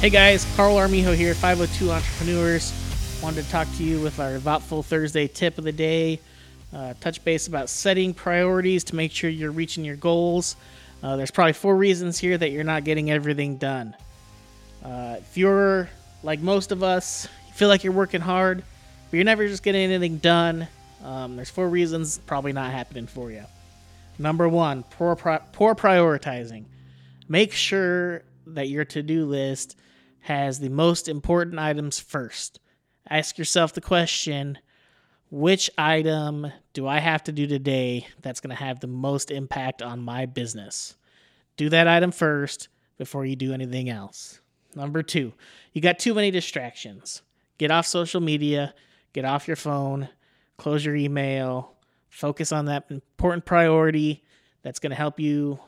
Hey guys, Carl Armijo here, 502 Entrepreneurs. Wanted to talk to you with our Thoughtful Thursday tip of the day. Uh, touch base about setting priorities to make sure you're reaching your goals. Uh, there's probably four reasons here that you're not getting everything done. Uh, if you're like most of us, you feel like you're working hard, but you're never just getting anything done, um, there's four reasons probably not happening for you. Number one, poor, poor prioritizing. Make sure that your to do list has the most important items first. Ask yourself the question which item do I have to do today that's going to have the most impact on my business? Do that item first before you do anything else. Number two, you got too many distractions. Get off social media, get off your phone, close your email, focus on that important priority that's going to help you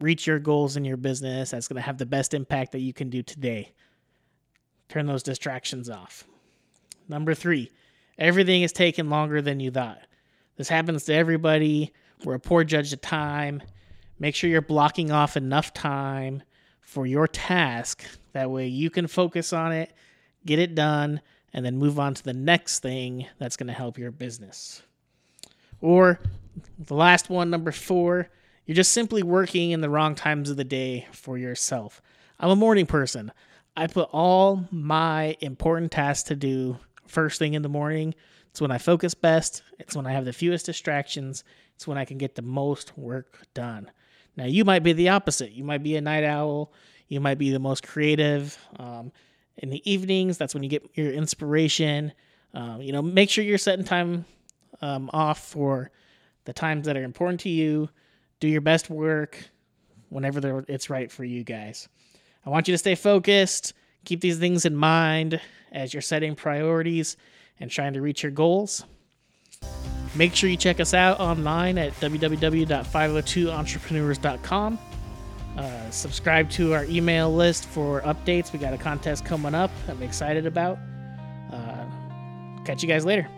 reach your goals in your business that's going to have the best impact that you can do today. Turn those distractions off. Number three, everything is taking longer than you thought. This happens to everybody. We're a poor judge of time. Make sure you're blocking off enough time for your task. That way you can focus on it, get it done, and then move on to the next thing that's going to help your business. Or the last one, number four, you're just simply working in the wrong times of the day for yourself. I'm a morning person. I put all my important tasks to do first thing in the morning. It's when I focus best. It's when I have the fewest distractions. It's when I can get the most work done. Now, you might be the opposite. You might be a night owl. You might be the most creative. Um, in the evenings, that's when you get your inspiration. Um, you know, make sure you're setting time um, off for the times that are important to you do your best work whenever it's right for you guys. I want you to stay focused, keep these things in mind as you're setting priorities and trying to reach your goals. Make sure you check us out online at www.502entrepreneurs.com. Uh, subscribe to our email list for updates. We got a contest coming up I'm excited about. Uh, catch you guys later.